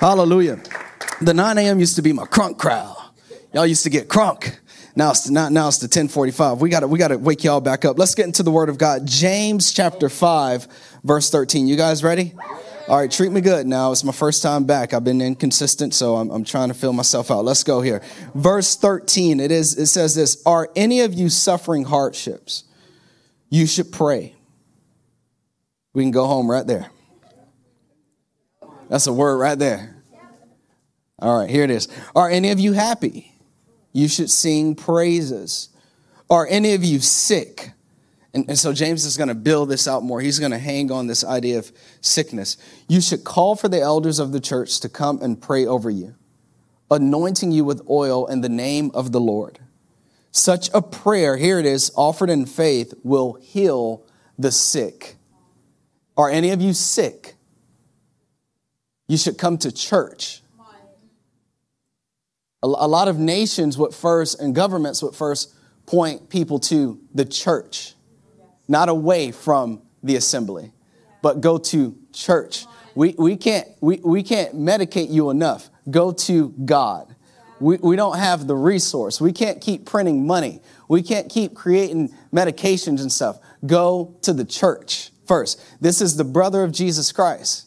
Hallelujah. The 9 a.m. used to be my crunk crowd. Y'all used to get crunk. Now it's not now it's the 1045. We gotta we gotta wake y'all back up. Let's get into the word of God. James chapter 5, verse 13. You guys ready? All right, treat me good now. It's my first time back. I've been inconsistent, so I'm, I'm trying to fill myself out. Let's go here. Verse 13, it is it says this: Are any of you suffering hardships? You should pray. We can go home right there. That's a word right there. All right, here it is. Are any of you happy? You should sing praises. Are any of you sick? And, and so James is going to build this out more. He's going to hang on this idea of sickness. You should call for the elders of the church to come and pray over you, anointing you with oil in the name of the Lord. Such a prayer, here it is, offered in faith, will heal the sick. Are any of you sick? You should come to church. A lot of nations would first, and governments would first point people to the church not away from the assembly, but go to church. We, we, can't, we, we can't medicate you enough. Go to God. We, we don't have the resource. We can't keep printing money. We can't keep creating medications and stuff. Go to the church first. This is the brother of Jesus Christ.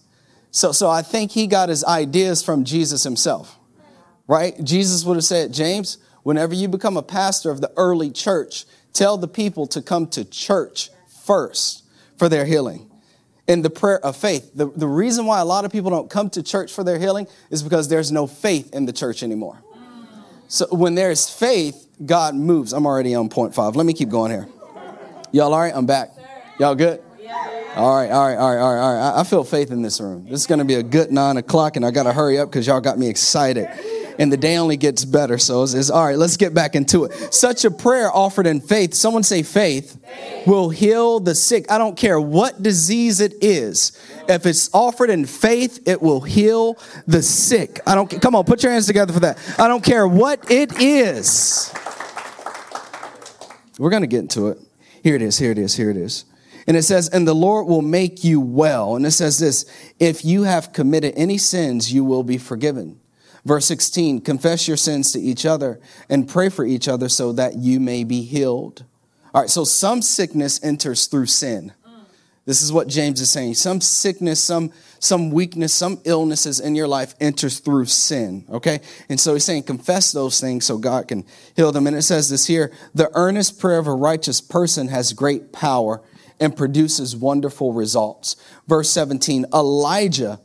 So, so I think he got his ideas from Jesus himself, right? Jesus would have said, James, whenever you become a pastor of the early church, tell the people to come to church first for their healing in the prayer of faith. The, the reason why a lot of people don't come to church for their healing is because there's no faith in the church anymore. So when there's faith, God moves. I'm already on point five. Let me keep going here. Y'all all right? I'm back. Y'all good? All right, all right, all right, all right, all right. I feel faith in this room. This is going to be a good nine o'clock, and I got to hurry up because y'all got me excited and the day only gets better. So it's, it's, all right, let's get back into it. Such a prayer offered in faith, someone say faith, faith, will heal the sick. I don't care what disease it is. If it's offered in faith, it will heal the sick. I don't come on, put your hands together for that. I don't care what it is. We're going to get into it. Here it is, here it is, here it is. And it says, and the Lord will make you well. And it says this, if you have committed any sins, you will be forgiven. Verse 16, confess your sins to each other and pray for each other so that you may be healed. All right, so some sickness enters through sin. This is what James is saying. Some sickness, some, some weakness, some illnesses in your life enters through sin. Okay? And so he's saying, confess those things so God can heal them. And it says this here the earnest prayer of a righteous person has great power and produces wonderful results. Verse 17 Elijah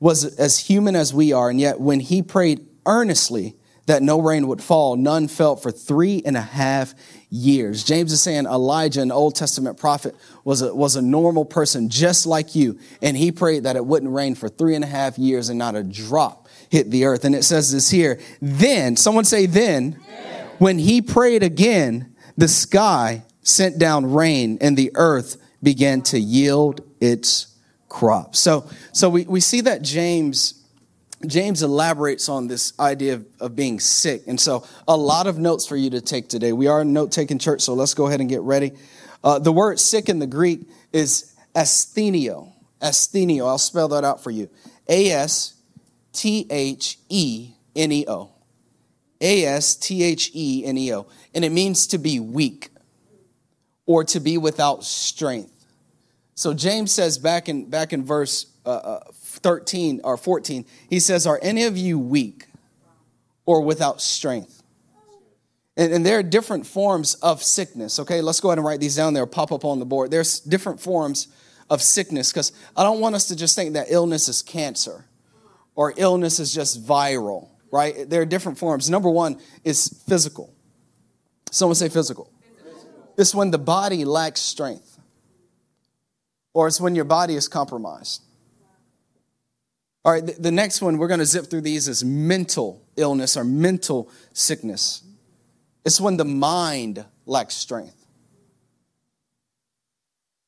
was as human as we are, and yet when he prayed earnestly that no rain would fall, none fell for three and a half years. James is saying Elijah, an Old Testament prophet, was a, was a normal person just like you, and he prayed that it wouldn't rain for three and a half years and not a drop hit the earth. And it says this here, then, someone say then, then. when he prayed again, the sky sent down rain and the earth began to yield its crops. So, so we, we see that James James elaborates on this idea of, of being sick. And so, a lot of notes for you to take today. We are a note taking church, so let's go ahead and get ready. Uh, the word sick in the Greek is astheneo. Astheneo. I'll spell that out for you. A S T H E N E O. A S T H E N E O. And it means to be weak or to be without strength. So James says back in back in verse uh, uh, 13 or 14, he says, "Are any of you weak or without strength?" And, and there are different forms of sickness. Okay, let's go ahead and write these down there. Pop up on the board. There's different forms of sickness because I don't want us to just think that illness is cancer or illness is just viral. Right? There are different forms. Number one is physical. Someone say physical. It's when the body lacks strength or it's when your body is compromised. All right, the, next one, we're going to zip through these is mental illness or mental sickness. It's when the mind lacks strength.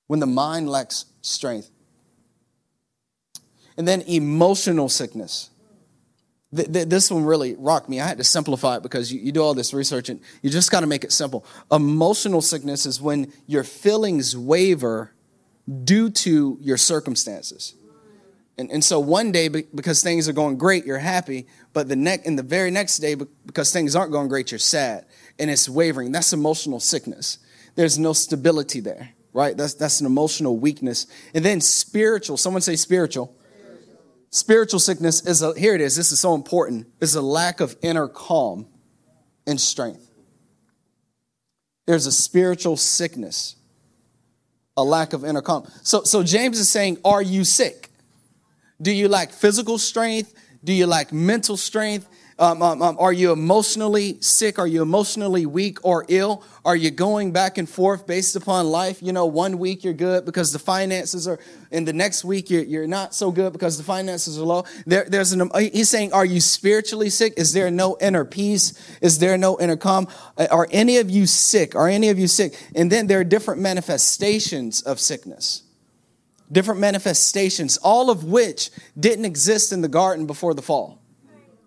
When the mind lacks strength. And then emotional sickness. This one really rocked me. I had to simplify it because you, do all this research and you just got to make it simple. Emotional sickness is when your feelings waver due to your circumstances. And, and so one day, because things are going great, you're happy. But the next, in the very next day, because things aren't going great, you're sad. And it's wavering. That's emotional sickness. There's no stability there, right? That's, that's an emotional weakness. And then spiritual, someone say spiritual. Spiritual sickness is a, here it is, this is so important, is a lack of inner calm and strength. There's a spiritual sickness, a lack of inner calm. So, so James is saying, Are you sick? Do you lack physical strength? Do you lack mental strength? Um, um, um, are you emotionally sick? Are you emotionally weak or ill? Are you going back and forth based upon life? You know, one week you're good because the finances are, and the next week you're, you're not so good because the finances are low. There, there's an, he's saying, are you spiritually sick? Is there no inner peace? Is there no inner calm? Uh, are any of you sick? Are any of you sick? And then there are different manifestations of sickness different manifestations, all of which didn't exist in the garden before the fall.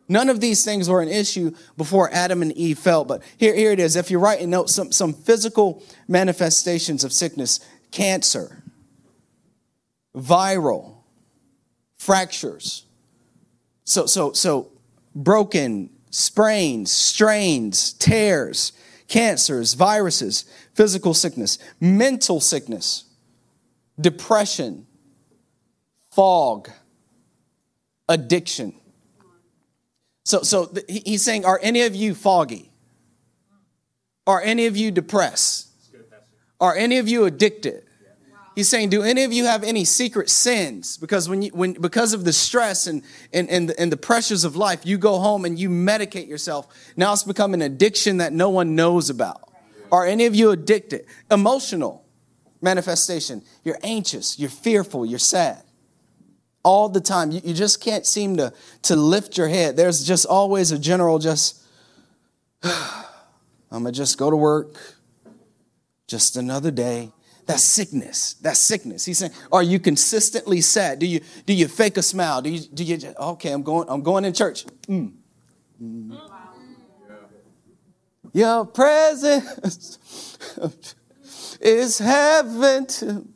None of these things were an issue before Adam and Eve fell. But here, here it is. If you're writing notes, some, some physical manifestations of sickness cancer, viral, fractures. So, so, so broken, sprains, strains, tears, cancers, viruses, physical sickness, mental sickness depression, fog, addiction. So, so he's saying, Are any of you foggy? Are any of you depressed? Are any of you addicted? He's saying, do any of you have any secret sins? Because when you, when because of the stress and, and, and, the, and the pressures of life, you go home and you medicate yourself. Now it's become an addiction that no one knows about. Are any of you addicted? Emotional manifestation. You're anxious, you're fearful, you're sad. All the time. You, you just can't seem to, to lift your head. There's just always a general just, I'm going to just go to work, just another day. That's sickness. That's sickness. He's saying, are you consistently sad? Do you do you fake a smile? Do you do you just, okay, I'm going, I'm going in church. Mm. Mm. Your presence is heaven to.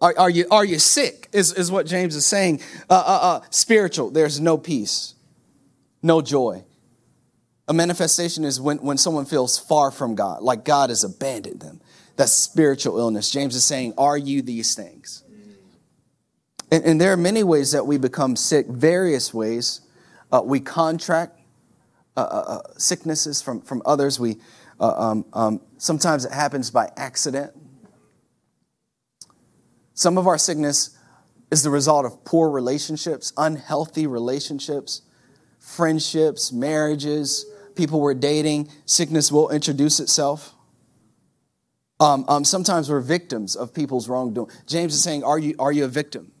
Are, are, you, are you sick? Is, is what James is saying. Uh, uh, uh, spiritual, there's no peace, no joy. A manifestation is when, when someone feels far from God, like God has abandoned them. That's spiritual illness. James is saying, Are you these things? And, and there are many ways that we become sick, various ways. Uh, we contract uh, uh, sicknesses from, from others. We, um, um, sometimes it happens by accident. Some of our sickness is the result of poor relationships, unhealthy relationships, friendships, marriages, people we're dating. Sickness will introduce itself. Um, um, sometimes we're victims of people's wrongdoing. James is saying, are you, are you a victim?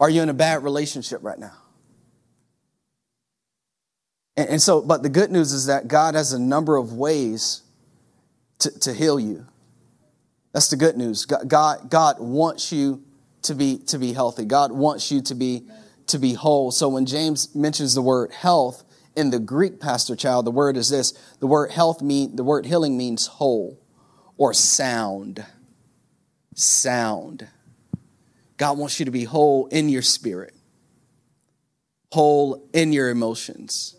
Are you in a bad relationship right now? And, and so, but the good news is that God has a number of ways to, to heal you. That's the good news. God, God, wants you to be, to be healthy. God wants you to be, to be whole. So when James mentions the word health in the Greek pastor child, the word is this. The word health mean, the word healing means whole or sound. Sound. God wants you to be whole in your spirit, whole in your emotions,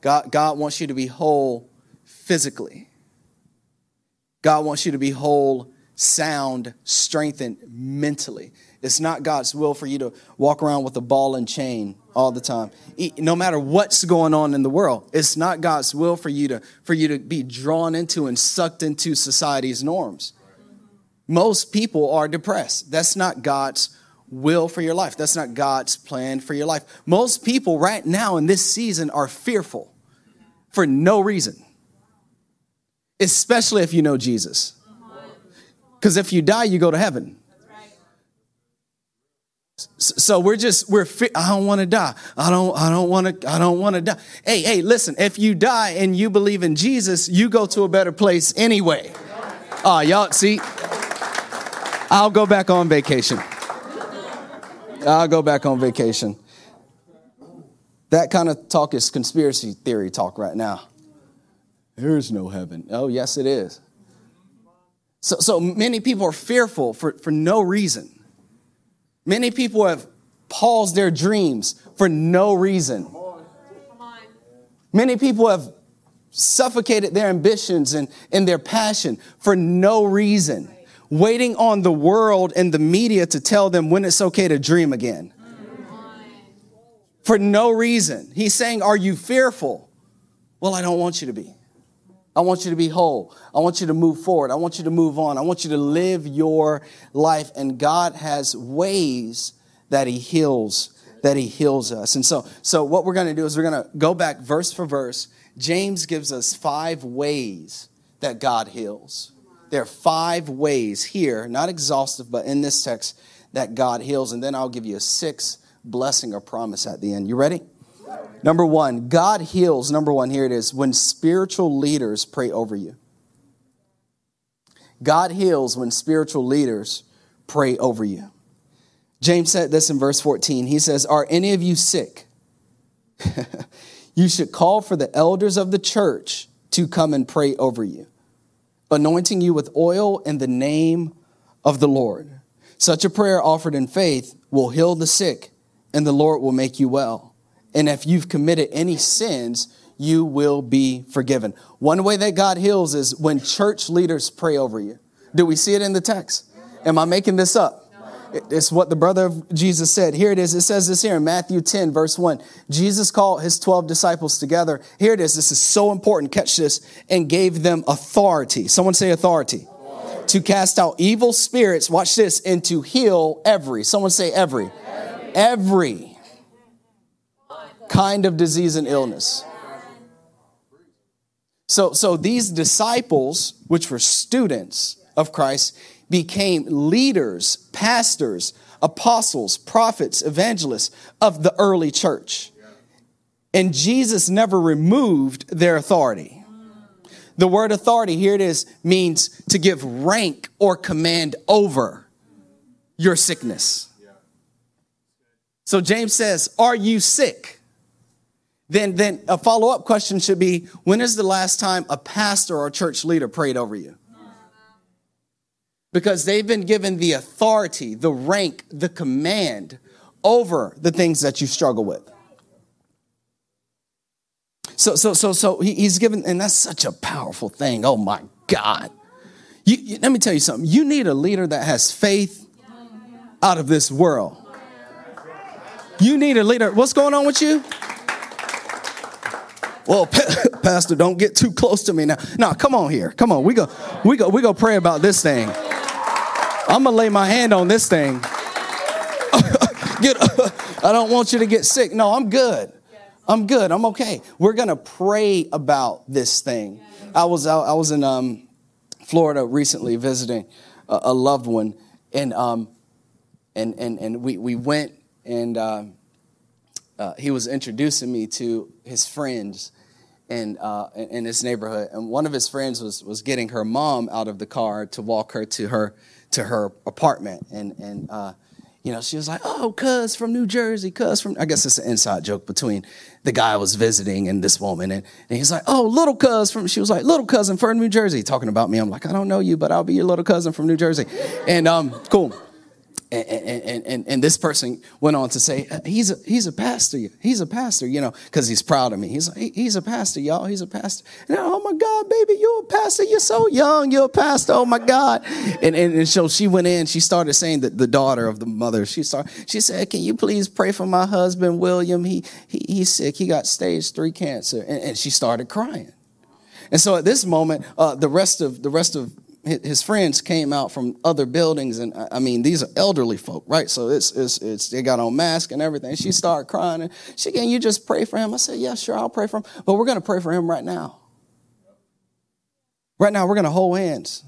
God, God wants you to be whole physically. God wants you to be whole, sound, strengthened mentally. It's not God's will for you to walk around with a ball and chain all the time. No matter what's going on in the world, it's not God's will for you to for you to be drawn into and sucked into society's norms. Most people are depressed. That's not God's will for your life. That's not God's plan for your life. Most people right now in this season are fearful for no reason, especially if you know Jesus. Because if you die, you go to heaven. So we're just we're I don't want to die. I don't I don't want to I don't want to die. Hey, hey, listen, if you die and you believe in Jesus, you go to a better place anyway. Ah, uh, y'all see I'll go back on vacation. I'll go back on vacation. That kind of talk is conspiracy theory talk right now. There is no heaven. Oh, yes, it is. So, so many people are fearful for, for no reason. Many people have paused their dreams for no reason. Many people have suffocated their ambitions and, and their passion for no reason, waiting on the world and the media to tell them when it's okay to dream again. For no reason. He's saying, Are you fearful? Well, I don't want you to be. I want you to be whole. I want you to move forward. I want you to move on. I want you to live your life. And God has ways that He heals, that He heals us. And so, so what we're going to do is we're going to go back verse for verse. James gives us five ways that God heals. There are five ways here, not exhaustive, but in this text that God heals. And then I'll give you a sixth blessing or promise at the end. You ready? Number one, God heals. Number one, here it is when spiritual leaders pray over you. God heals when spiritual leaders pray over you. James said this in verse 14. He says, Are any of you sick? you should call for the elders of the church to come and pray over you, anointing you with oil in the name of the Lord. Such a prayer offered in faith will heal the sick, and the Lord will make you well. And if you've committed any sins, you will be forgiven. One way that God heals is when church leaders pray over you. Do we see it in the text? Am I making this up? It's what the brother of Jesus said. Here it is. It says this here in Matthew 10, verse 1. Jesus called his 12 disciples together. Here it is. This is so important. Catch this. And gave them authority. Someone say authority. authority. To cast out evil spirits. Watch this. And to heal every. Someone say every. Every. every kind of disease and illness. So, so these disciples, which were students of Christ, became leaders, pastors, apostles, prophets, evangelists of the early church. And Jesus never removed their authority. The word authority, here it is, means to give rank or command over your sickness. So James says, Are you sick? Then, then a follow up question should be when is the last time a pastor or a church leader prayed over you? Because they've been given the authority, the rank, the command over the things that you struggle with. So, so, so, so he's given, and that's such a powerful thing. Oh my God. You, you, let me tell you something. You need a leader that has faith out of this world. You need a leader. What's going on with you? Well, Pastor, don't get too close to me now. No, come on here. Come on. We go, we go, we go pray about this thing. I'm gonna lay my hand on this thing. get, I don't want you to get sick. No, I'm good. I'm good. I'm okay. We're gonna pray about this thing. I was out, I was in um, Florida recently visiting a, a loved one, and um, and and and we we went and. Uh, uh, he was introducing me to his friends in, uh, in his neighborhood. And one of his friends was, was getting her mom out of the car to walk her to her, to her apartment. And, and uh, you know, she was like, oh, cuz from New Jersey, cuz from, I guess it's an inside joke between the guy I was visiting and this woman. And, and he's like, oh, little cuz from, she was like, little cousin from New Jersey, talking about me. I'm like, I don't know you, but I'll be your little cousin from New Jersey. And um, cool and, and, and, this person went on to say, he's a, he's a pastor. He's a pastor, you know, because he's proud of me. He's he's a pastor, y'all. He's a pastor. And, oh my God, baby, you're a pastor. You're so young. You're a pastor. Oh my God. And, and, and so she went in, she started saying that the daughter of the mother, she started, she said, can you please pray for my husband, William? He, he he's sick. He got stage three cancer. And, and she started crying. And so at this moment, uh, the rest of the rest of his friends came out from other buildings, and I mean, these are elderly folk, right? So it's, it's, it's they got on masks and everything. She started crying, and she, can you just pray for him? I said, yeah, sure, I'll pray for him. But we're going to pray for him right now. Right now, we're going to hold hands.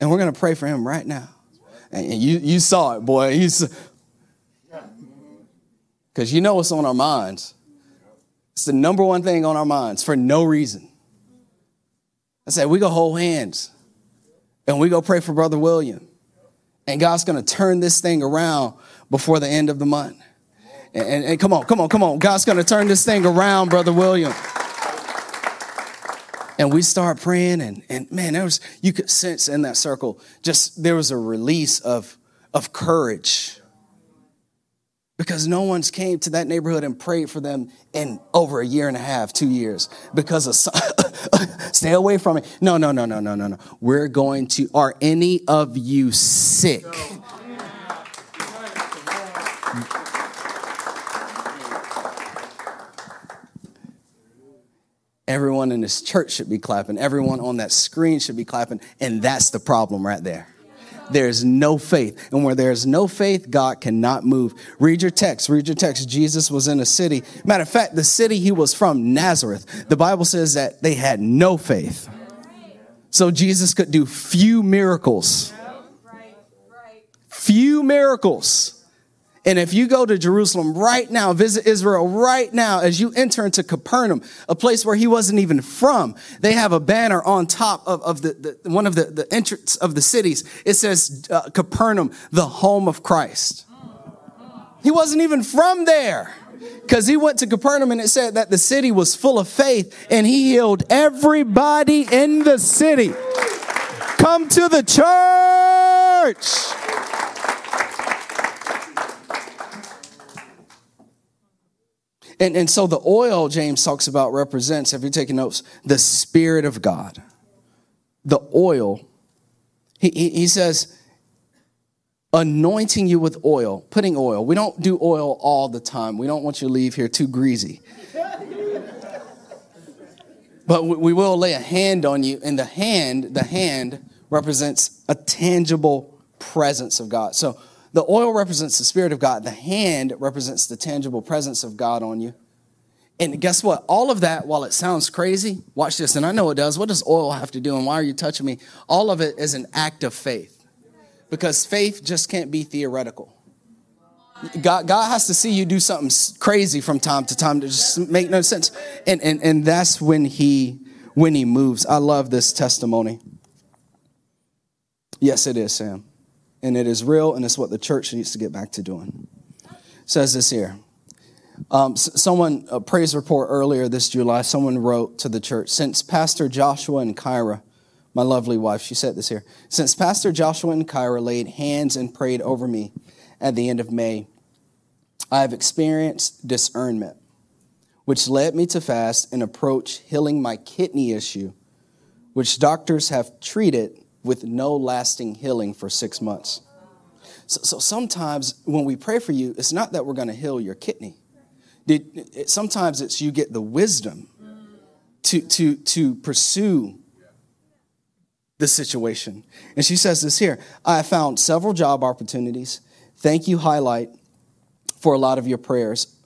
And we're going to pray for him right now. And you, you saw it, boy. Because you know what's on our minds. It's the number one thing on our minds for no reason. I said, we go hold hands and we go pray for Brother William. And God's going to turn this thing around before the end of the month. And, and, and come on, come on, come on. God's going to turn this thing around, Brother William. And we start praying, and, and man, there was you could sense in that circle just there was a release of, of courage. Because no one's came to that neighborhood and prayed for them in over a year and a half, two years, because of stay away from it. No, no, no, no, no, no, no. We're going to, are any of you sick? Everyone in this church should be clapping. Everyone on that screen should be clapping. And that's the problem right there. There's no faith. And where there's no faith, God cannot move. Read your text. Read your text. Jesus was in a city. Matter of fact, the city he was from, Nazareth, the Bible says that they had no faith. So Jesus could do few miracles. Few miracles. And if you go to Jerusalem right now, visit Israel right now, as you enter into Capernaum, a place where he wasn't even from, they have a banner on top of, of the, the one of the, the entrance of the cities. It says uh, Capernaum, the home of Christ. He wasn't even from there because he went to Capernaum and it said that the city was full of faith and he healed everybody in the city. Come to the church. And, and so the oil, James talks about, represents, if you're taking notes, the Spirit of God. The oil. He, he, he says, anointing you with oil, putting oil. We don't do oil all the time. We don't want you to leave here too greasy. but we will lay a hand on you, and the hand, the hand represents a tangible presence of God. So the oil represents the Spirit of God. The hand represents the tangible presence of God on you. And guess what? All of that, while it sounds crazy, watch this, and I know it does. What does oil have to do, and why are you touching me? All of it is an act of faith. Because faith just can't be theoretical. God, God has to see you do something crazy from time to time to just make no sense. And, and, and that's when he, when he moves. I love this testimony. Yes, it is, Sam and it is real, and it's what the church needs to get back to doing. It says this here. Um, someone, a praise report earlier this July, someone wrote to the church, since Pastor Joshua and Kyra, my lovely wife, she said this here, since Pastor Joshua and Kyra laid hands and prayed over me at the end of May, I have experienced discernment, which led me to fast and approach healing my kidney issue, which doctors have treated with no lasting healing for six months. So, so sometimes when we pray for you, it's not that we're going to heal your kidney. It, sometimes it's you get the wisdom to, to, to pursue the situation. And she says this here I found several job opportunities. Thank you, Highlight, for a lot of your prayers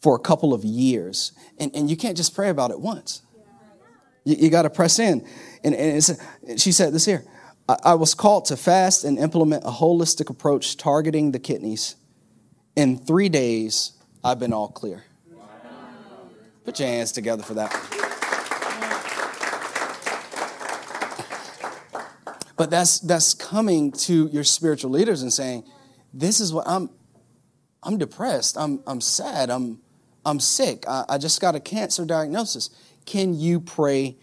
for a couple of years. And, and you can't just pray about it once. You, you got to press in. And, and she said this here I, I was called to fast and implement a holistic approach targeting the kidneys. In three days, I've been all clear. Put your hands together for that. But that's that's coming to your spiritual leaders and saying, "This is what I'm. I'm depressed. I'm I'm sad. I'm I'm sick. I, I just got a cancer diagnosis. Can you pray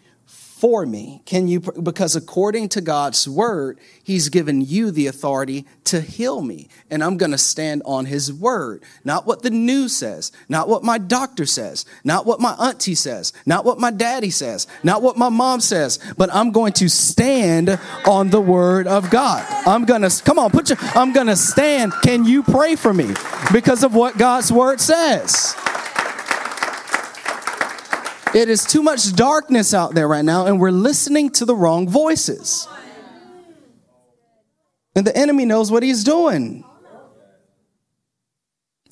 for me? Can you, because according to God's word, He's given you the authority to heal me. And I'm going to stand on His word. Not what the news says, not what my doctor says, not what my auntie says, not what my daddy says, not what my mom says, but I'm going to stand on the word of God. I'm going to, come on, put your, I'm going to stand. Can you pray for me? Because of what God's word says. It is too much darkness out there right now, and we're listening to the wrong voices. And the enemy knows what he's doing.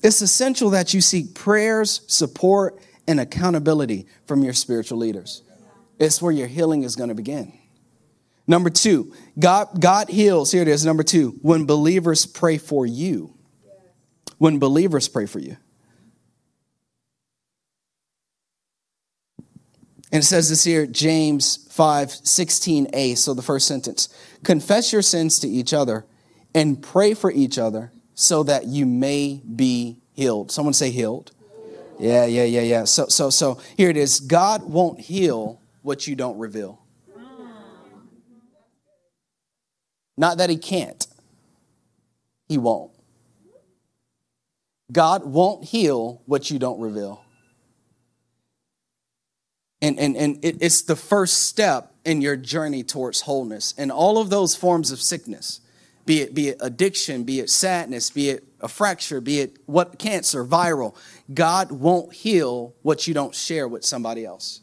It's essential that you seek prayers, support, and accountability from your spiritual leaders. It's where your healing is going to begin. Number two, God, God heals. Here it is. Number two, when believers pray for you. When believers pray for you. And it says this here, James 5 16a. So the first sentence Confess your sins to each other and pray for each other so that you may be healed. Someone say healed. Yeah, yeah, yeah, yeah. So, so, so here it is. God won't heal what you don't reveal. Not that he can't, he won't. God won't heal what you don't reveal. And, and, and it, it's the first step in your journey towards wholeness. And all of those forms of sickness, be it, be it addiction, be it sadness, be it a fracture, be it what cancer, viral, God won't heal what you don't share with somebody else.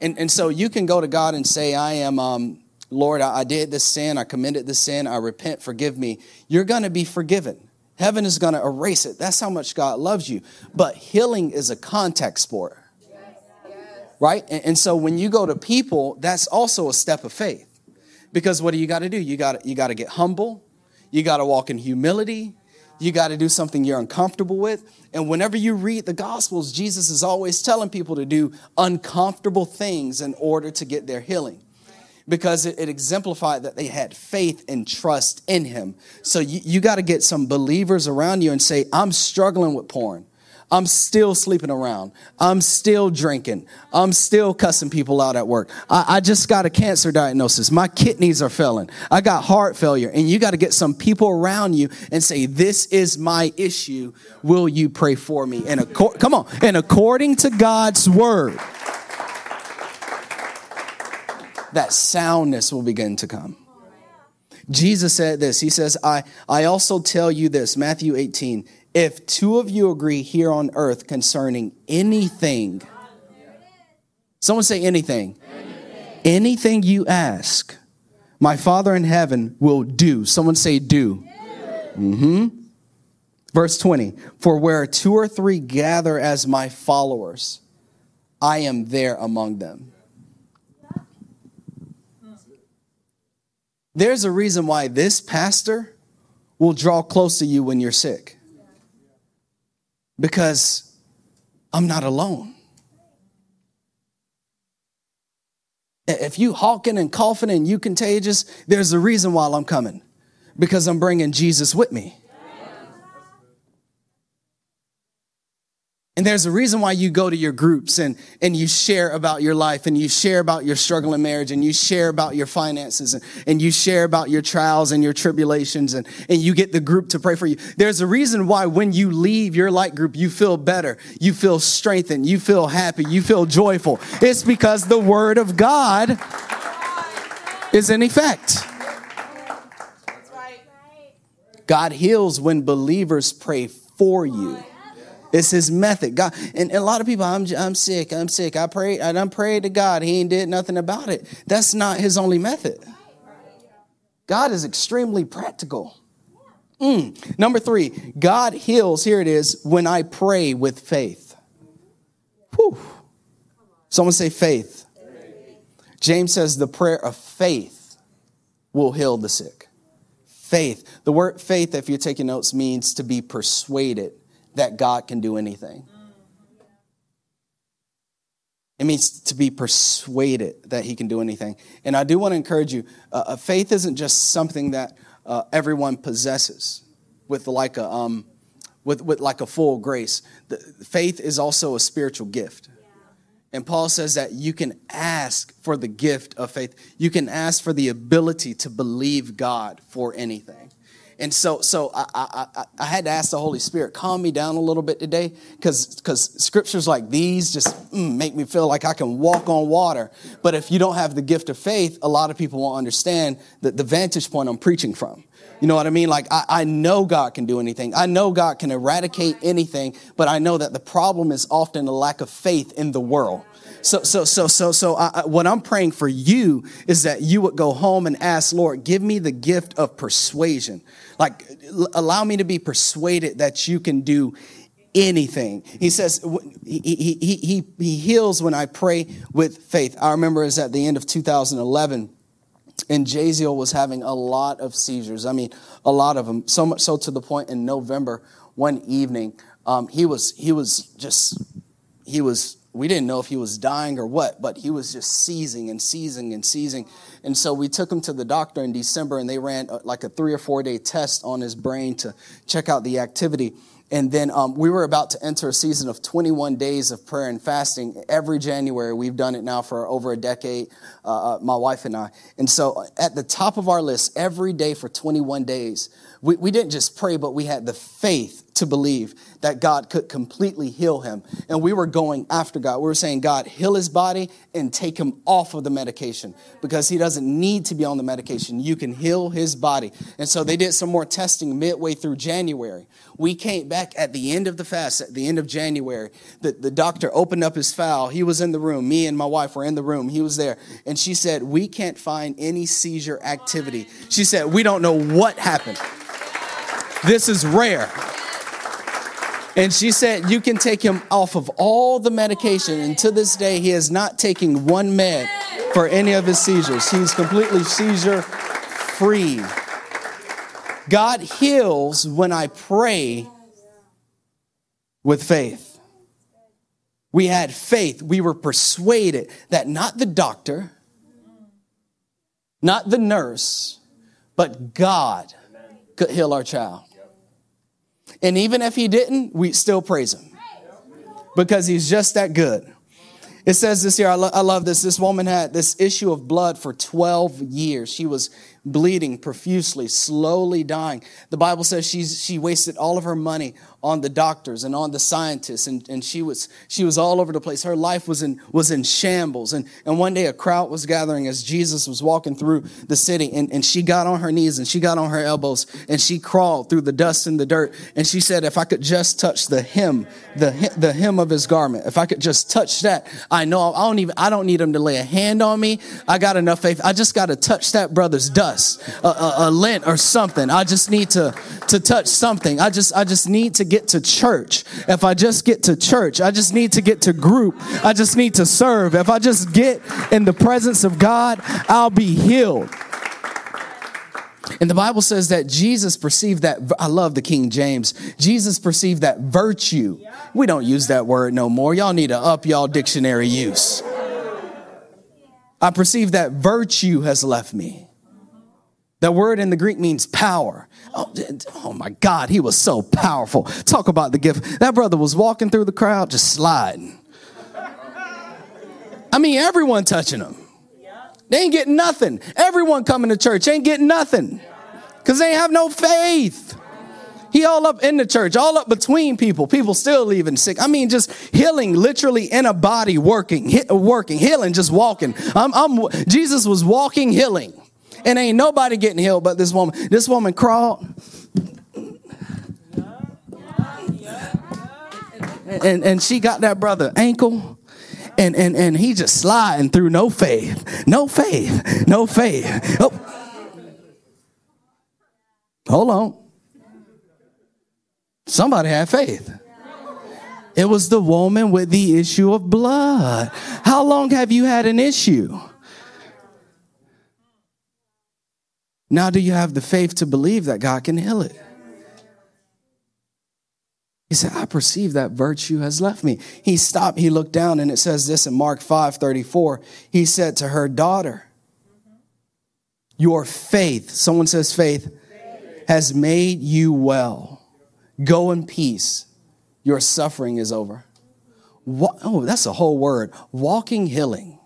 And, and so you can go to God and say, I am, um, Lord, I, I did this sin, I committed this sin, I repent, forgive me. You're going to be forgiven. Heaven is going to erase it. That's how much God loves you. But healing is a contact sport. Right? And, and so when you go to people, that's also a step of faith. Because what do you got to do? You got you got to get humble. You got to walk in humility. You got to do something you're uncomfortable with. And whenever you read the Gospels, Jesus is always telling people to do uncomfortable things in order to get their healing because it, it exemplified that they had faith and trust in Him. So you, you got to get some believers around you and say, I'm struggling with porn. I'm still sleeping around. I'm still drinking. I'm still cussing people out at work. I, I, just got a cancer diagnosis. My kidneys are failing. I got heart failure. And you got to get some people around you and say, This is my issue. Will you pray for me? And acco- come on. And according to God's word, that soundness will begin to come. Jesus said this. He says, I, I also tell you this, Matthew 18 if two of you agree here on earth concerning anything, someone say anything, anything, anything you ask, my Father in heaven will do. Someone say do. Mm-hmm. Verse 20 For where two or three gather as my followers, I am there among them. There's a reason why this pastor will draw close to you when you're sick because I'm not alone. If you hawking and coughing and you contagious, there's a reason why I'm coming because I'm bringing Jesus with me. And there's a reason why you go to your groups and, and you share about your life and you share about your struggling marriage and you share about your finances and, and you share about your trials and your tribulations and, and you get the group to pray for you. There's a reason why when you leave your light group, you feel better, you feel strengthened, you feel happy, you feel joyful. It's because the word of God is in effect. God heals when believers pray for you. It's his method. God, and, and, a lot of people, I'm, I'm sick, I'm sick. I prayed, I done prayed to God. He ain't did nothing about it. That's not his only method. God is extremely practical. Mm. Number three, God heals, here it is, when I pray with faith. Whew. Someone say faith. James says the prayer of faith will heal the sick. Faith. The word faith, if you're taking notes, means to be persuaded that God can do anything. It means to be persuaded that he can do anything. And I do want to encourage you uh, faith isn't just something that uh, everyone possesses with like a, um, with, with like a full grace. The, faith is also a spiritual gift. And Paul says that you can ask for the gift of faith. You can ask for the ability to believe God for anything. And so, so I, I, I had to ask the Holy Spirit, calm me down a little bit today, because because scriptures like these just mm, make me feel like I can walk on water. But if you don't have the gift of faith, a lot of people won't understand the, the vantage point I'm preaching from. You know what I mean? Like, I, I know God can do anything. I know God can eradicate anything, but I know that the problem is often a lack of faith in the world. So, so, so, so, so, I, what I'm praying for you is that you would go home and ask, Lord, give me the gift of persuasion. Like, allow me to be persuaded that you can do anything. He says he, he, he, he heals when I pray with faith. I remember was at the end of 2011 and Jaziel was having a lot of seizures. I mean, a lot of them. So much so to the point in November, one evening, um, he was he was just he was we didn't know if he was dying or what, but he was just seizing and seizing and seizing. And so we took him to the doctor in December and they ran uh, like a three or four day test on his brain to check out the activity. And then um, we were about to enter a season of 21 days of prayer and fasting every January. We've done it now for over a decade, uh, uh my wife and I. And so at the top of our list, every day for 21 days, we, we didn't just pray, but we had the faith to believe that God could completely heal him. And we were going after God. We were saying, God, heal his body and take him off of the medication because he doesn't need to be on the medication. You can heal his body. And so they did some more testing midway through January. We came back at the end of the fast, at the end of January. The, the doctor opened up his file. He was in the room. Me and my wife were in the room. He was there. And she said, We can't find any seizure activity. She said, We don't know what happened. This is rare. And she said, You can take him off of all the medication. And to this day, he is not taking one med for any of his seizures. He's completely seizure free. God heals when I pray with faith. We had faith. We were persuaded that not the doctor, not the nurse, but God could heal our child. And even if he didn't, we still praise him because he's just that good. It says this here, I, lo- I, love this. This woman had this issue of blood for 12 years. She was bleeding profusely, slowly dying. The Bible says she's, she wasted all of her money on the doctors and on the scientists, and, and she, was, she was all over the place. Her life was in, was in shambles. And, and one day a crowd was gathering as Jesus was walking through the city, and, and she got on her knees and she got on her elbows and she crawled through the dust and the dirt. And she said, If I could just touch the hem, the, the hem of his garment, if I could just touch that, I know I don't even, I don't need him to lay a hand on me. I got enough faith. I just got to touch that brother's dust a, a, a lint or something. I just need to, to touch something. I just, I just need to get to church. If I just get to church, I just need to get to group. I just need to serve. If I just get in the presence of God, I'll be healed. And the Bible says that Jesus perceived that. I love the King James. Jesus perceived that virtue. We don't use that word no more. Y'all need to up y'all dictionary use. I perceive that virtue has left me. That word in the Greek means power. Oh, oh, my God, he was so powerful. Talk about the gift. That brother was walking through the crowd just sliding. I mean, everyone touching him. They ain't getting nothing. Everyone coming to church ain't getting nothing because they have no faith. He all up in the church, all up between people. People still leaving sick. I mean, just healing, literally in a body, working, working, healing, just walking. I'm, I'm, Jesus was walking, healing. And ain't nobody getting healed but this woman. This woman crawled. And, and she got that brother ankle and, and, and he just sliding through no faith, no faith, no faith. Oh. Hold on. Somebody had faith. It was the woman with the issue of blood. How long have you had an issue? Now, do you have the faith to believe that God can heal it? He said, I perceive that virtue has left me. He stopped, he looked down, and it says this in Mark 5 34. He said to her, Daughter, your faith, someone says faith, has made you well. Go in peace. Your suffering is over. Oh, that's a whole word. Walking healing.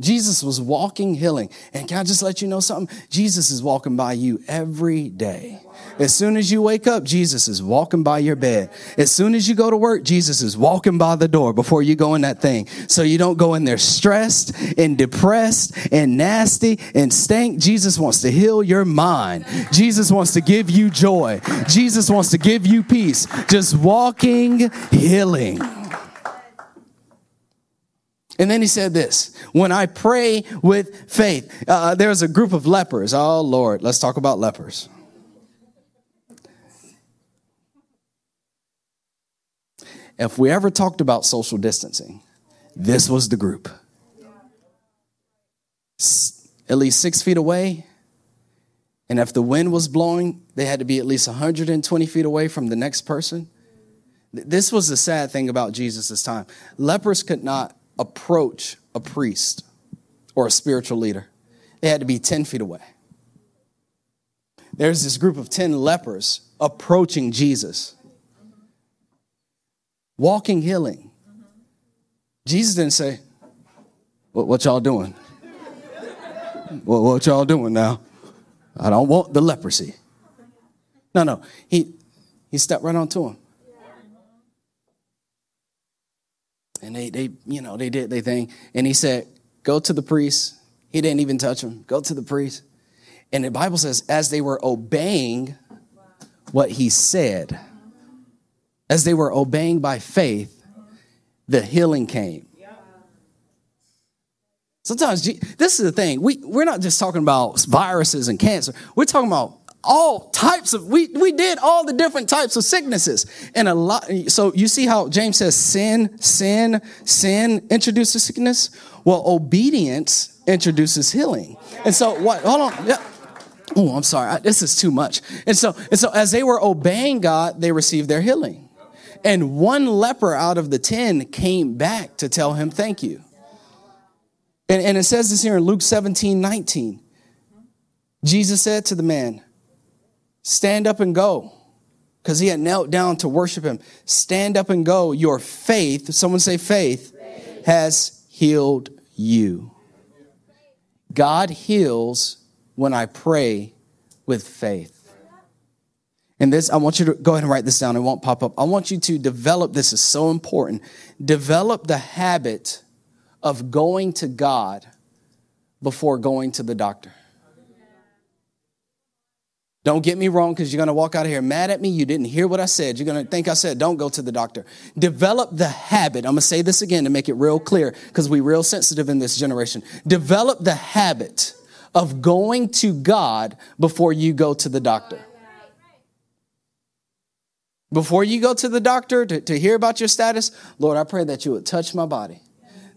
Jesus was walking healing. And can I just let you know something? Jesus is walking by you every day. As soon as you wake up, Jesus is walking by your bed. As soon as you go to work, Jesus is walking by the door before you go in that thing. So you don't go in there stressed and depressed and nasty and stank. Jesus wants to heal your mind. Jesus wants to give you joy. Jesus wants to give you peace. Just walking healing. And then he said this when I pray with faith, uh, there's a group of lepers. Oh, Lord, let's talk about lepers. If we ever talked about social distancing, this was the group. At least six feet away. And if the wind was blowing, they had to be at least 120 feet away from the next person. This was the sad thing about Jesus' time. Lepers could not approach a priest or a spiritual leader, they had to be 10 feet away. There's this group of 10 lepers approaching Jesus, walking healing. Jesus didn't say, What, what y'all doing? what, what y'all doing now? I don't want the leprosy. No, no. He, he stepped right onto him. And they, they, you know, they did their thing. And he said, Go to the priest. He didn't even touch him. Go to the priest. And the Bible says, as they were obeying what he said, as they were obeying by faith, the healing came. Sometimes, this is the thing, we, we're not just talking about viruses and cancer, we're talking about all types of we we did all the different types of sicknesses. And a lot so you see how james says sin sin sin introduces sickness? Well obedience introduces healing. And so what hold on yeah. Oh i'm sorry this is too much. And so and so as they were obeying god they received their healing. And one leper out of the ten came back to tell him thank you. And, and it says this here in luke 17 19 jesus said to the man Stand up and go. Because he had knelt down to worship him. Stand up and go. Your faith, someone say faith, faith. has healed you. God heals when I pray with faith. And this, I want you to go ahead and write this down. It won't pop up. I want you to develop, this is so important. Develop the habit of going to God before going to the doctor. Don't get me wrong because you're going to walk out of here mad at me. You didn't hear what I said. You're going to think I said, don't go to the doctor. Develop the habit. I'm going to say this again to make it real clear because we're real sensitive in this generation. Develop the habit of going to God before you go to the doctor. Before you go to the doctor to, to hear about your status, Lord, I pray that you would touch my body,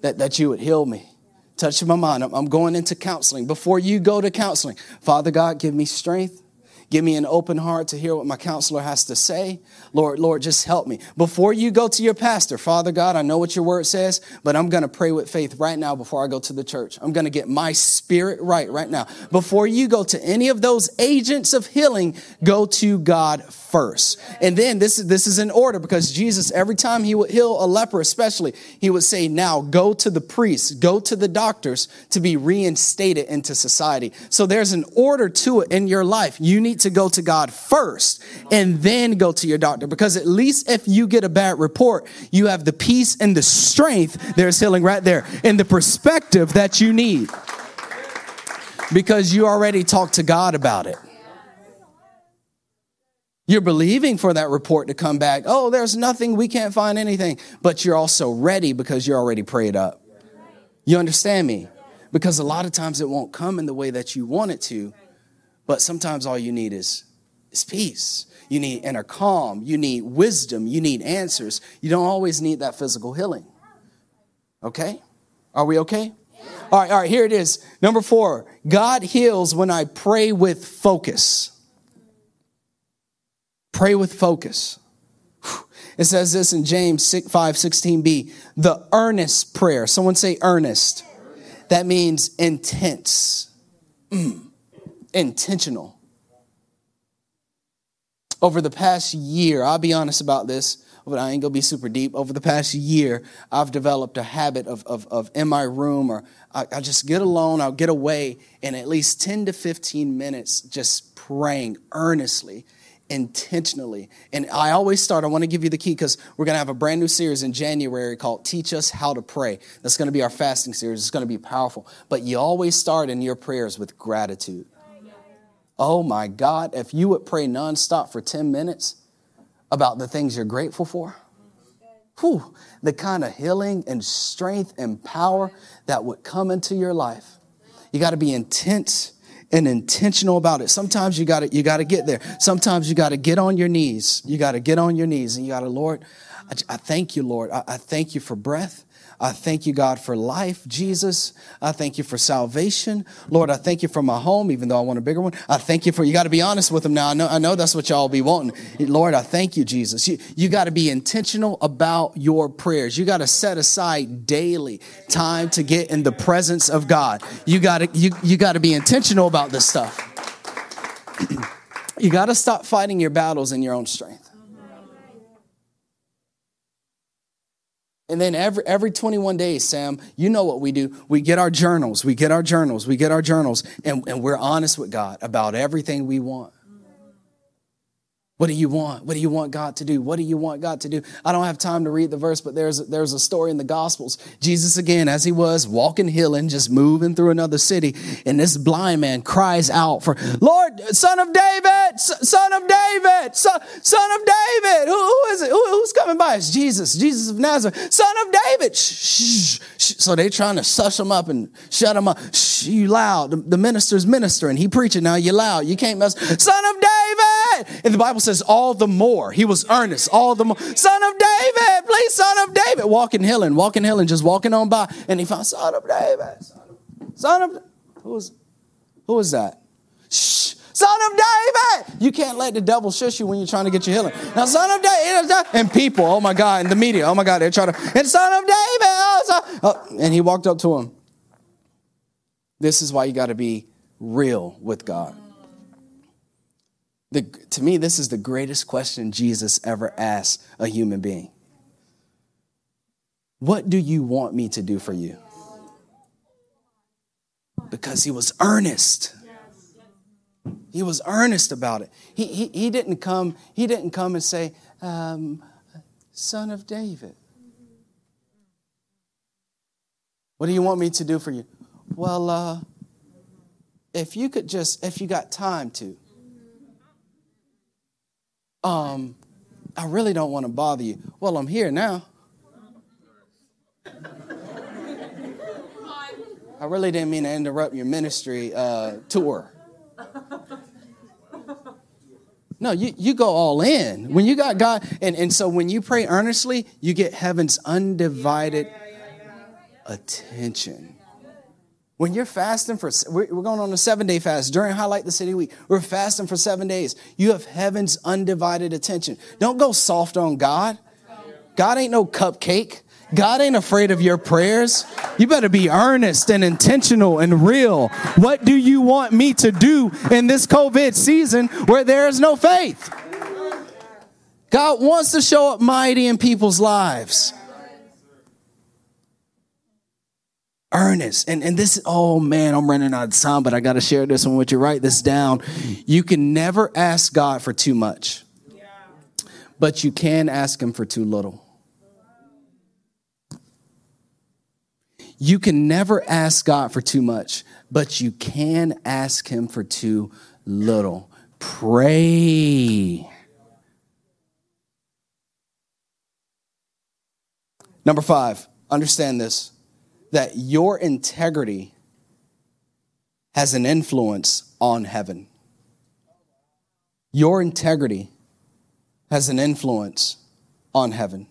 that, that you would heal me touch my mind. I'm going into counseling. Before you go to counseling, Father God, give me strength. Give me an open heart to hear what my counselor has to say. Lord, Lord, just help me. Before you go to your pastor, Father God, I know what your word says, but I'm going to pray with faith right now before I go to the church. I'm going to get my spirit right right now. Before you go to any of those agents of healing, go to God first. And then this is, this is in order because Jesus, every time he would heal a leper, especially, he would say, now go to the priests, go to the doctors to be reinstated into society. So there's an order to it in your life. You need to go to God first and then go to your doctor because at least if you get a bad report, you have the peace and the strength. There's healing right there and the perspective that you need because you already talked to God about it. You're believing for that report to come back. Oh, there's nothing, we can't find anything. But you're also ready because you're already prayed up. You understand me? Because a lot of times it won't come in the way that you want it to, but sometimes all you need is, is peace. You need inner calm. You need wisdom. You need answers. You don't always need that physical healing. Okay? Are we okay? All right, all right, here it is. Number four God heals when I pray with focus. Pray with focus. It says this in James 5 16b the earnest prayer. Someone say earnest. That means intense, mm. Intentional. Over the past year, I'll be honest about this, but I ain't gonna be super deep. Over the past year, I've developed a habit of, of, of in my room or I, I just get alone, I'll get away, and at least 10 to 15 minutes just praying earnestly intentionally. And I always start, I want to give you the key because we're going to have a brand new series in January called Teach Us How to Pray. That's going to be our fasting series. It's going to be powerful. But you always start in your prayers with gratitude. Oh my God, if you would pray nonstop for 10 minutes about the things you're grateful for, whew, the kind of healing and strength and power that would come into your life. You got to be intense and intentional about it. Sometimes you got to you got to get there. Sometimes you got to get on your knees. You got to get on your knees and you got to Lord, I, I thank you, Lord. I, I thank you for breath. I thank you, God, for life, Jesus. I thank you for salvation. Lord, I thank you for my home, even though I want a bigger one. I thank you for, you got to be honest with them now. I know, I know that's what y'all be wanting. Lord, I thank you, Jesus. You, you got to be intentional about your prayers. You got to set aside daily time to get in the presence of God. You got to, you, you got to be intentional about this stuff. you got to stop fighting your battles in your own strength. And then every every 21 days, Sam, you know what we do. We get our journals, we get our journals, we get our journals, and, and we're honest with God about everything we want. What do you want? What do you want God to do? What do you want God to do? I don't have time to read the verse, but there's, there's a story in the Gospels. Jesus, again, as he was walking, healing, just moving through another city, and this blind man cries out for, Lord, son of David, son of David, son, son of David. Who, who is it? Who, who's coming by? It's Jesus, Jesus of Nazareth, son of David. Shh, shh, shh. So they're trying to sush him up and shut him up. Shh, you loud. The, the minister's ministering. He preaching now. You loud. You can't mess. Son of David. And the Bible says, all the more. He was earnest, all the more. Son of David, please, son of David. Walking, healing, walking, healing, just walking on by. And he found, son of David, son of, son of who was, who was that? Shh, son of David. You can't let the devil shush you when you're trying to get your healing. Now, son of David, and people, oh my God, and the media, oh my God, they're trying to, and son of David, oh, son, oh, and he walked up to him. This is why you got to be real with God. The, to me, this is the greatest question Jesus ever asked a human being. What do you want me to do for you? Because he was earnest. He was earnest about it. He, he, he didn't come, he didn't come and say, um, son of David. What do you want me to do for you? Well, uh, if you could just, if you got time to, um, I really don't want to bother you. Well, I'm here now. I really didn't mean to interrupt your ministry uh, tour. No, you, you go all in. When you got God, and, and so when you pray earnestly, you get heaven's undivided attention. When you're fasting for, we're going on a seven day fast during Highlight the City Week. We're fasting for seven days. You have heaven's undivided attention. Don't go soft on God. God ain't no cupcake. God ain't afraid of your prayers. You better be earnest and intentional and real. What do you want me to do in this COVID season where there is no faith? God wants to show up mighty in people's lives. Earnest. And, and this, oh man, I'm running out of time, but I got to share this one with you. Write this down. You can never ask God for too much, but you can ask Him for too little. You can never ask God for too much, but you can ask Him for too little. Pray. Number five, understand this that your integrity has an influence on heaven. Your integrity has an influence on heaven.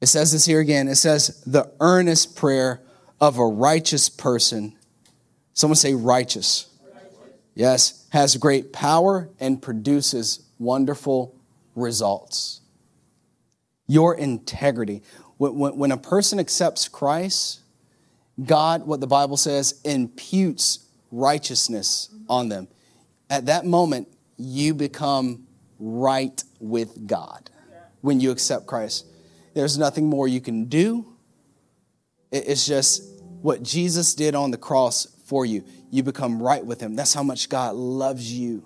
It says this here again. It says, the earnest prayer of a righteous person. Someone say righteous. Yes, has great power and produces wonderful results. Your integrity. When, a person accepts Christ, God, what the Bible says, imputes righteousness on them. At that moment, you become right with God when you accept Christ. There's nothing more you can do. It's just what Jesus did on the cross for you. You become right with Him. That's how much God loves you.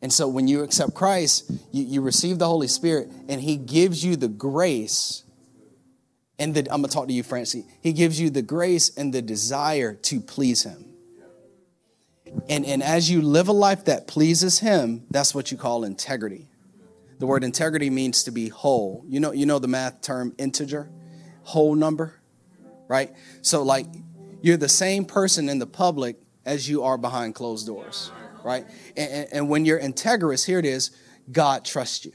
And so when you accept Christ, you, you receive the Holy Spirit, and He gives you the grace and the, I'm going to talk to you, Francie. He gives you the grace and the desire to please Him. And, and as you live a life that pleases Him, that's what you call integrity. The word integrity means to be whole. You know, you know the math term integer, whole number, right? So, like, you're the same person in the public as you are behind closed doors, right? And, and when you're integrous, here it is God trusts you.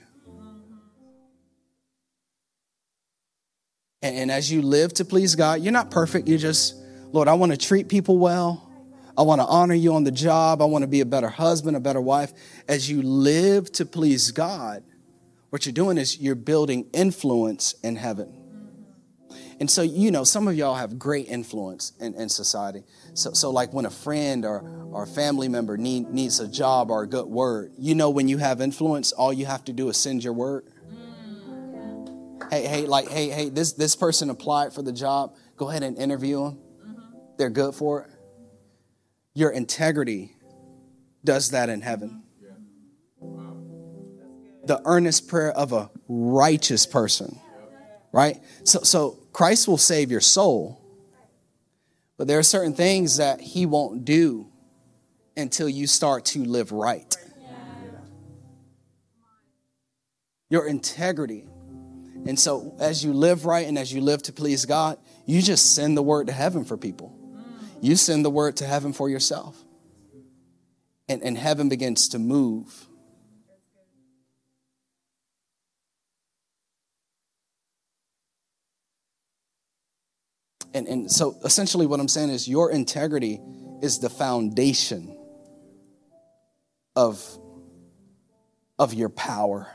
And, and as you live to please God, you're not perfect. You're just, Lord, I want to treat people well. I want to honor you on the job. I want to be a better husband, a better wife. As you live to please God, what you're doing is you're building influence in heaven. And so, you know, some of y'all have great influence in, in society. So, so, like when a friend or, or a family member need, needs a job or a good word, you know, when you have influence, all you have to do is send your word. Hey, hey, like, hey, hey, this, this person applied for the job. Go ahead and interview them. Mm-hmm. They're good for it. Your integrity does that in heaven. Mm-hmm. The earnest prayer of a righteous person, right? So, so Christ will save your soul, but there are certain things that He won't do until you start to live right. Your integrity. And so, as you live right and as you live to please God, you just send the word to heaven for people. You send the word to heaven for yourself. And, and heaven begins to move. And, and so essentially, what I'm saying is your integrity is the foundation of, of your power.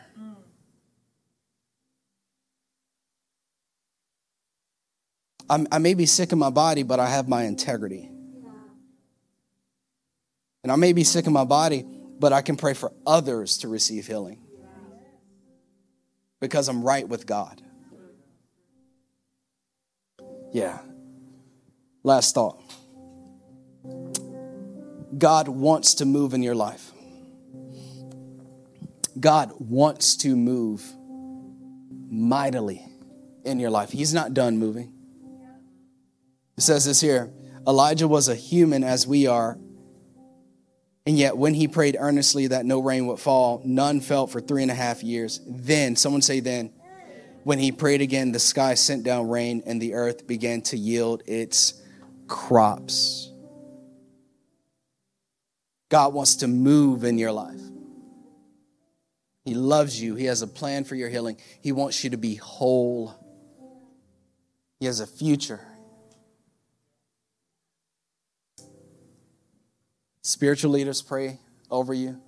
I'm, i may be sick in my body, but I have my integrity. And I may be sick in my body, but I can pray for others to receive healing because I'm right with God. Yeah. Last thought God wants to move in your life. God wants to move mightily in your life. He's not done moving. It says this here Elijah was a human as we are. And yet, when he prayed earnestly that no rain would fall, none fell for three and a half years. Then, someone say, then, when he prayed again, the sky sent down rain and the earth began to yield its crops. God wants to move in your life. He loves you. He has a plan for your healing. He wants you to be whole. He has a future. Spiritual leaders pray over you,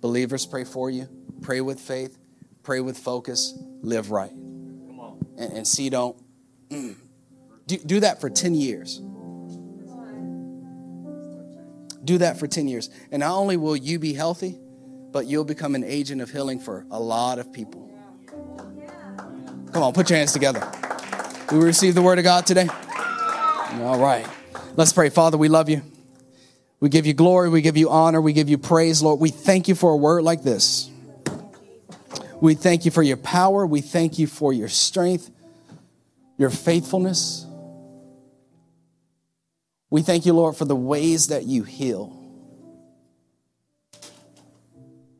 believers pray for you. Pray with faith, pray with focus, live right. And, and see, don't mm, do, do that for 10 years. Do that for 10 years. And not only will you be healthy, but you'll become an agent of healing for a lot of people. Come on, put your hands together. We receive the word of God today? All right. Let's pray. Father, we love you. We give you glory, we give you honor, we give you praise, Lord. We thank you for a word like this. We thank you for your power, we thank you for your strength, your faithfulness. We thank you, Lord, for the ways that you heal.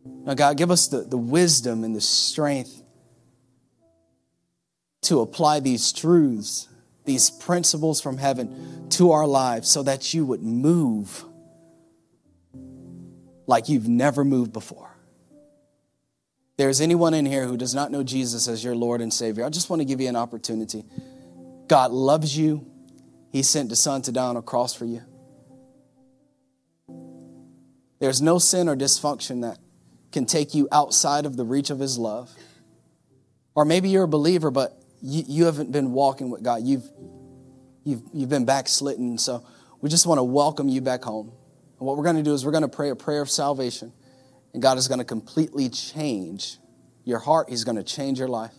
Now, God, give us the, the wisdom and the strength to apply these truths, these principles from heaven to our lives so that you would move like you've never moved before. There's anyone in here who does not know Jesus as your Lord and Savior, I just want to give you an opportunity. God loves you. He sent the Son to die on a cross for you. There's no sin or dysfunction that can take you outside of the reach of His love. Or maybe you're a believer, but you, you haven't been walking with God. You've, you've, you've been backslidden. So we just want to welcome you back home. And what we're going to do is we're going to pray a prayer of salvation. And God is going to completely change your heart. He's going to change your life.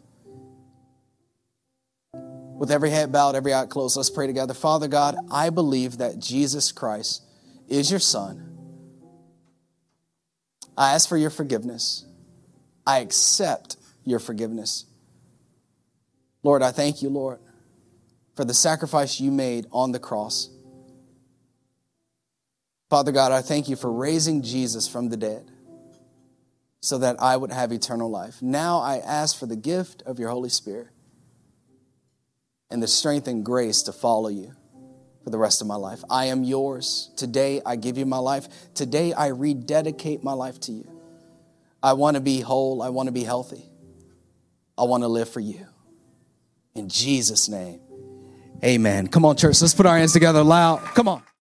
With every head bowed, every eye closed, let's pray together. Father God, I believe that Jesus Christ is your Son. I ask for your forgiveness. I accept your forgiveness. Lord, I thank you, Lord, for the sacrifice you made on the cross. Father God, I thank you for raising Jesus from the dead so that I would have eternal life. Now I ask for the gift of your Holy Spirit and the strength and grace to follow you for the rest of my life. I am yours. Today I give you my life. Today I rededicate my life to you. I want to be whole. I want to be healthy. I want to live for you. In Jesus' name. Amen. Come on, church. Let's put our hands together loud. Come on.